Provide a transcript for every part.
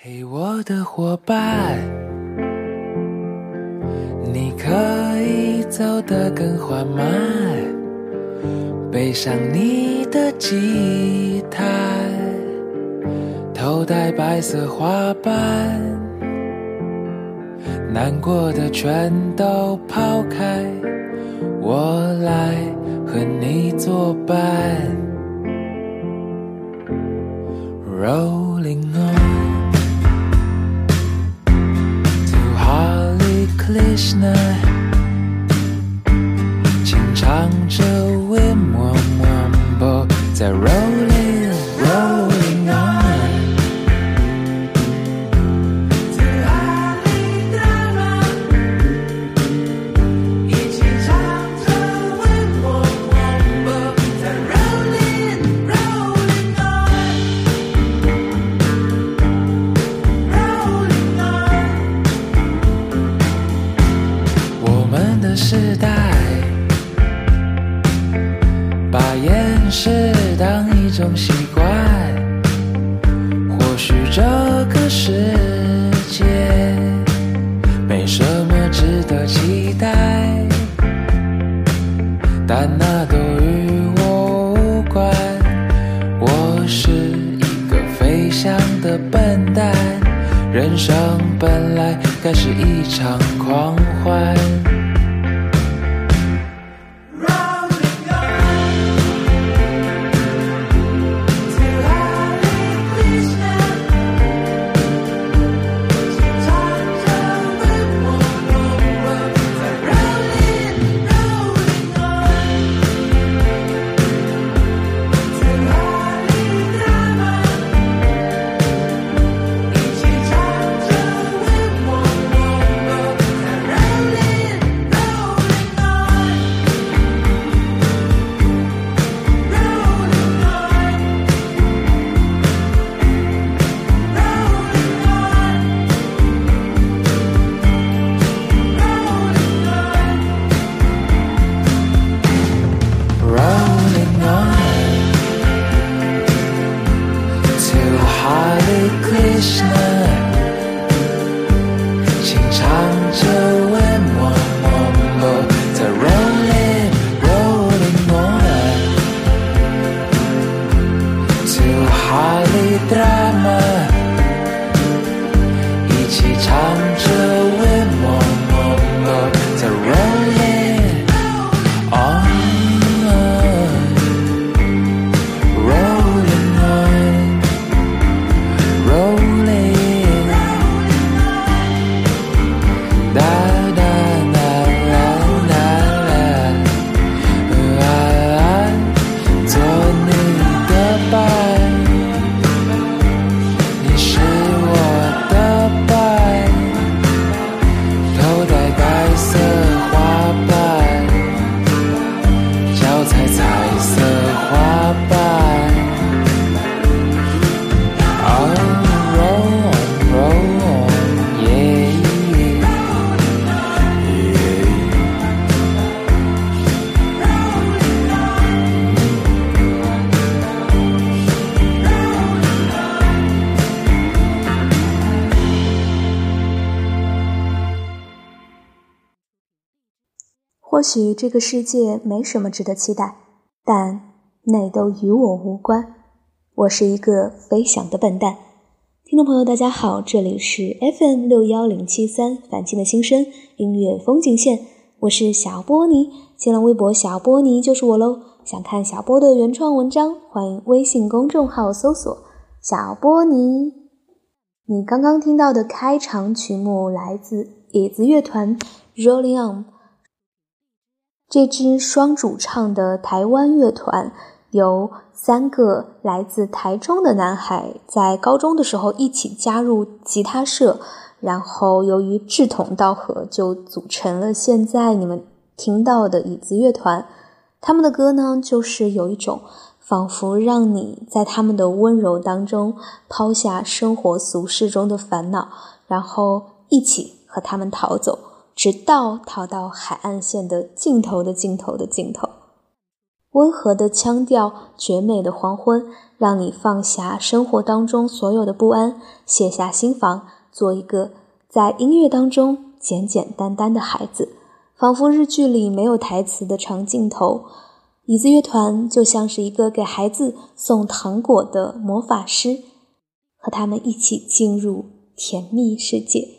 嘿，我的伙伴，你可以走得更缓慢，背上你的吉他，头戴白色花瓣，难过的全都抛开，我来和你作伴。Rolling Krishna，清唱着 Wim Wam Wambo，在的时代，把厌世当一种习惯。或许这个世界没什么值得期待，但那都与我无关。我是一个飞翔的笨蛋，人生本来该是一场狂欢。To Hare Drama，一起唱或许这个世界没什么值得期待，但那都与我无关。我是一个飞翔的笨蛋。听众朋友，大家好，这里是 FM 六幺零七三反清的新声音乐风景线，我是小波尼，新浪微博小波尼就是我喽。想看小波的原创文章，欢迎微信公众号搜索“小波尼”。你刚刚听到的开场曲目来自椅子乐团《Rolling On》。这支双主唱的台湾乐团，由三个来自台中的男孩在高中的时候一起加入吉他社，然后由于志同道合，就组成了现在你们听到的椅子乐团。他们的歌呢，就是有一种仿佛让你在他们的温柔当中抛下生活俗世中的烦恼，然后一起和他们逃走。直到逃到海岸线的尽头的尽头的尽头。温和的腔调，绝美的黄昏，让你放下生活当中所有的不安，卸下心防，做一个在音乐当中简简单单的孩子，仿佛日剧里没有台词的长镜头。椅子乐团就像是一个给孩子送糖果的魔法师，和他们一起进入甜蜜世界，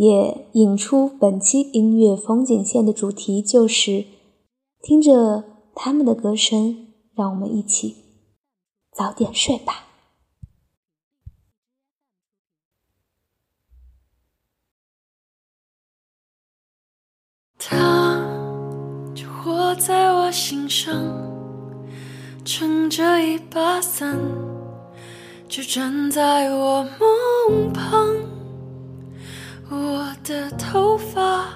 也引出本期音乐风景线的主题，就是听着他们的歌声，让我们一起早点睡吧。他，就活在我心上，撑着一把伞，就站在我梦旁。我的头发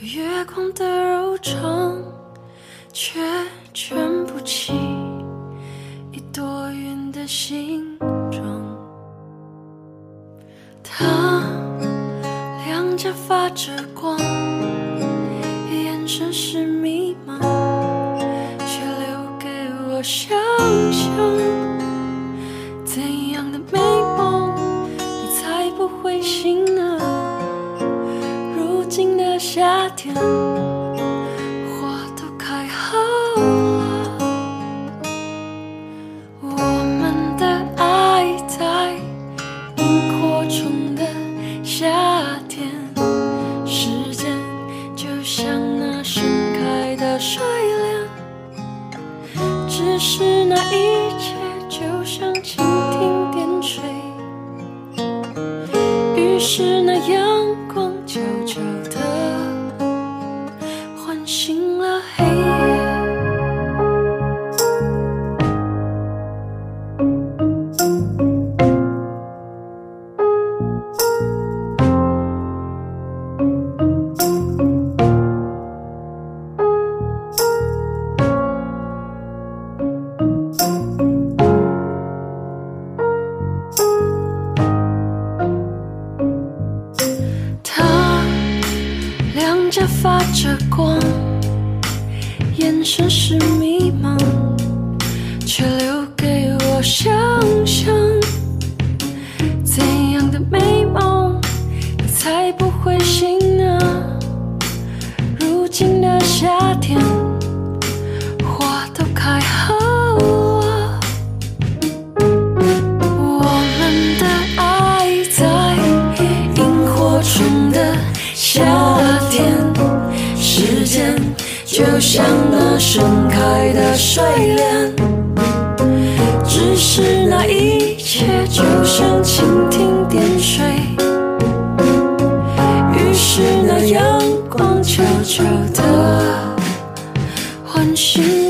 有月光的柔长，却卷不起一朵云的形状。他亮着，发着光。眼神是迷茫，却留给我夏就像那盛开的睡莲，只是那一切就像蜻蜓点水，于是那阳光悄悄的唤醒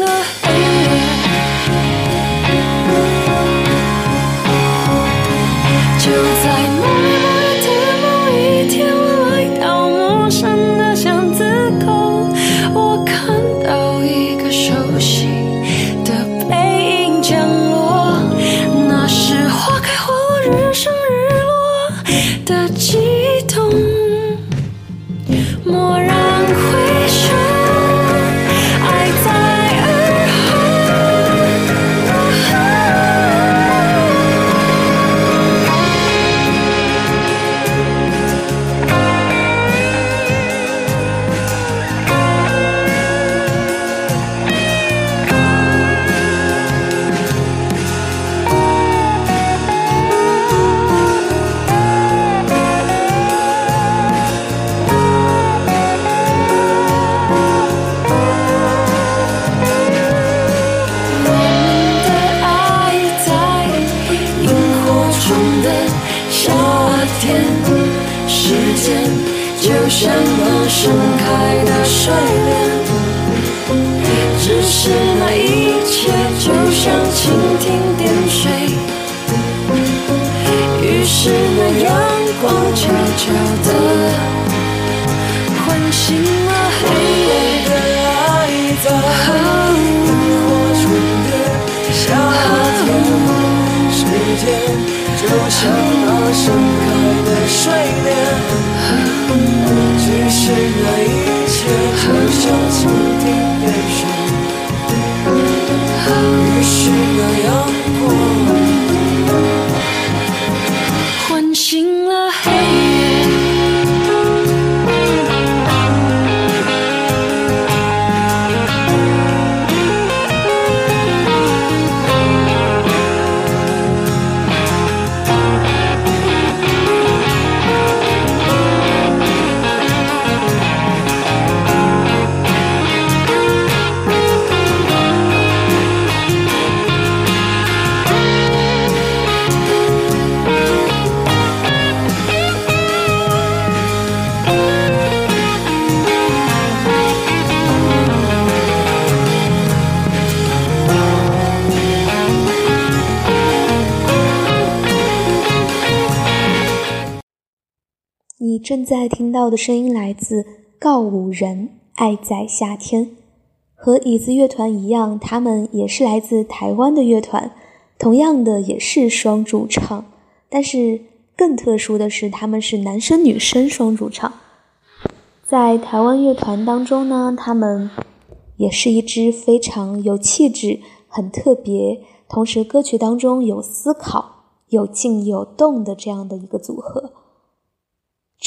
天时间就像那盛开的睡莲只是那一切就像蜻蜓是那阳光你正在听到的声音来自告五人，《爱在夏天》。和椅子乐团一样，他们也是来自台湾的乐团，同样的也是双主唱。但是更特殊的是，他们是男生女生双主唱。在台湾乐团当中呢，他们也是一支非常有气质、很特别，同时歌曲当中有思考、有静有动的这样的一个组合。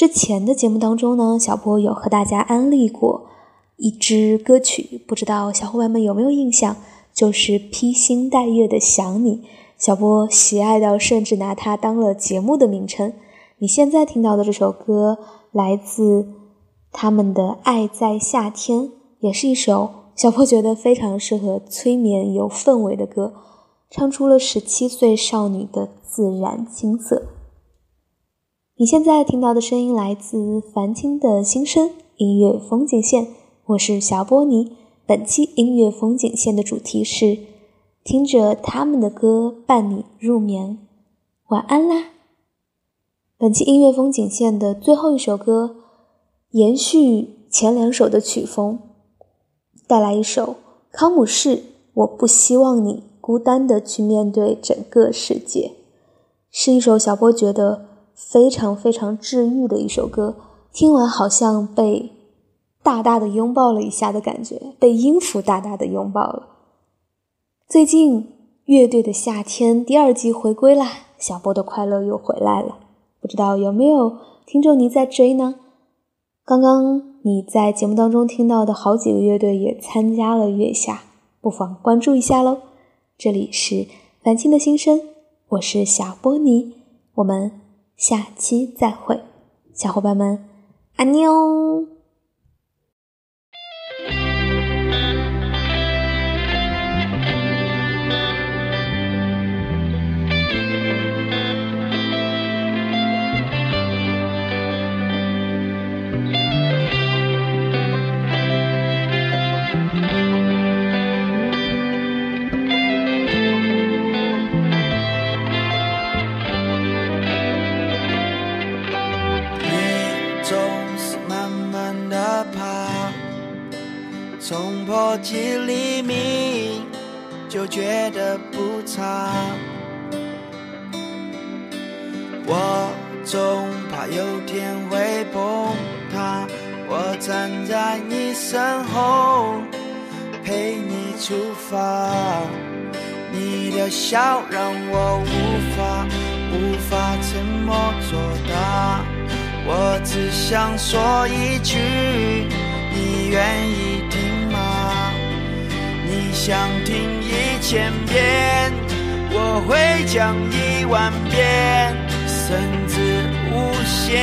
之前的节目当中呢，小波有和大家安利过一支歌曲，不知道小伙伴们有没有印象？就是披星戴月的想你，小波喜爱到甚至拿它当了节目的名称。你现在听到的这首歌来自他们的《爱在夏天》，也是一首小波觉得非常适合催眠、有氛围的歌，唱出了十七岁少女的自然青涩。你现在听到的声音来自凡青的心声音乐风景线，我是小波尼。本期音乐风景线的主题是听着他们的歌伴你入眠，晚安啦。本期音乐风景线的最后一首歌，延续前两首的曲风，带来一首康姆士。我不希望你孤单的去面对整个世界，是一首小波觉得。非常非常治愈的一首歌，听完好像被大大的拥抱了一下的感觉，被音符大大的拥抱了。最近《乐队的夏天》第二季回归啦，小波的快乐又回来了。不知道有没有听众你在追呢？刚刚你在节目当中听到的好几个乐队也参加了月下，不妨关注一下喽。这里是繁星的心声，我是小波尼，我们。下期再会，小伙伴们，安妞。我总怕有天会崩塌。我站在你身后，陪你出发。你的笑让我无法无法沉默作答。我只想说一句，你愿意听吗？你？想听一千遍，我会讲一万遍，甚至无限。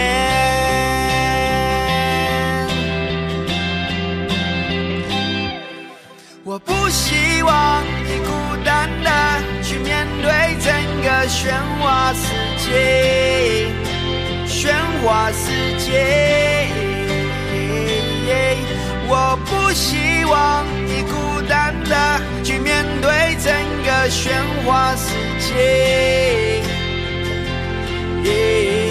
我不希望你孤单的去面对整个喧哗世界，喧哗世界。我不希望你孤。单的去面对整个喧哗世界。你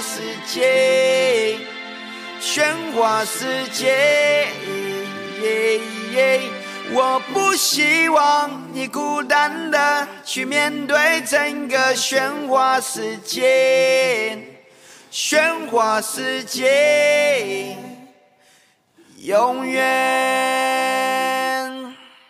世界喧哗世界我不希望你孤单的去面对整个喧哗世界。喧哗世界永远。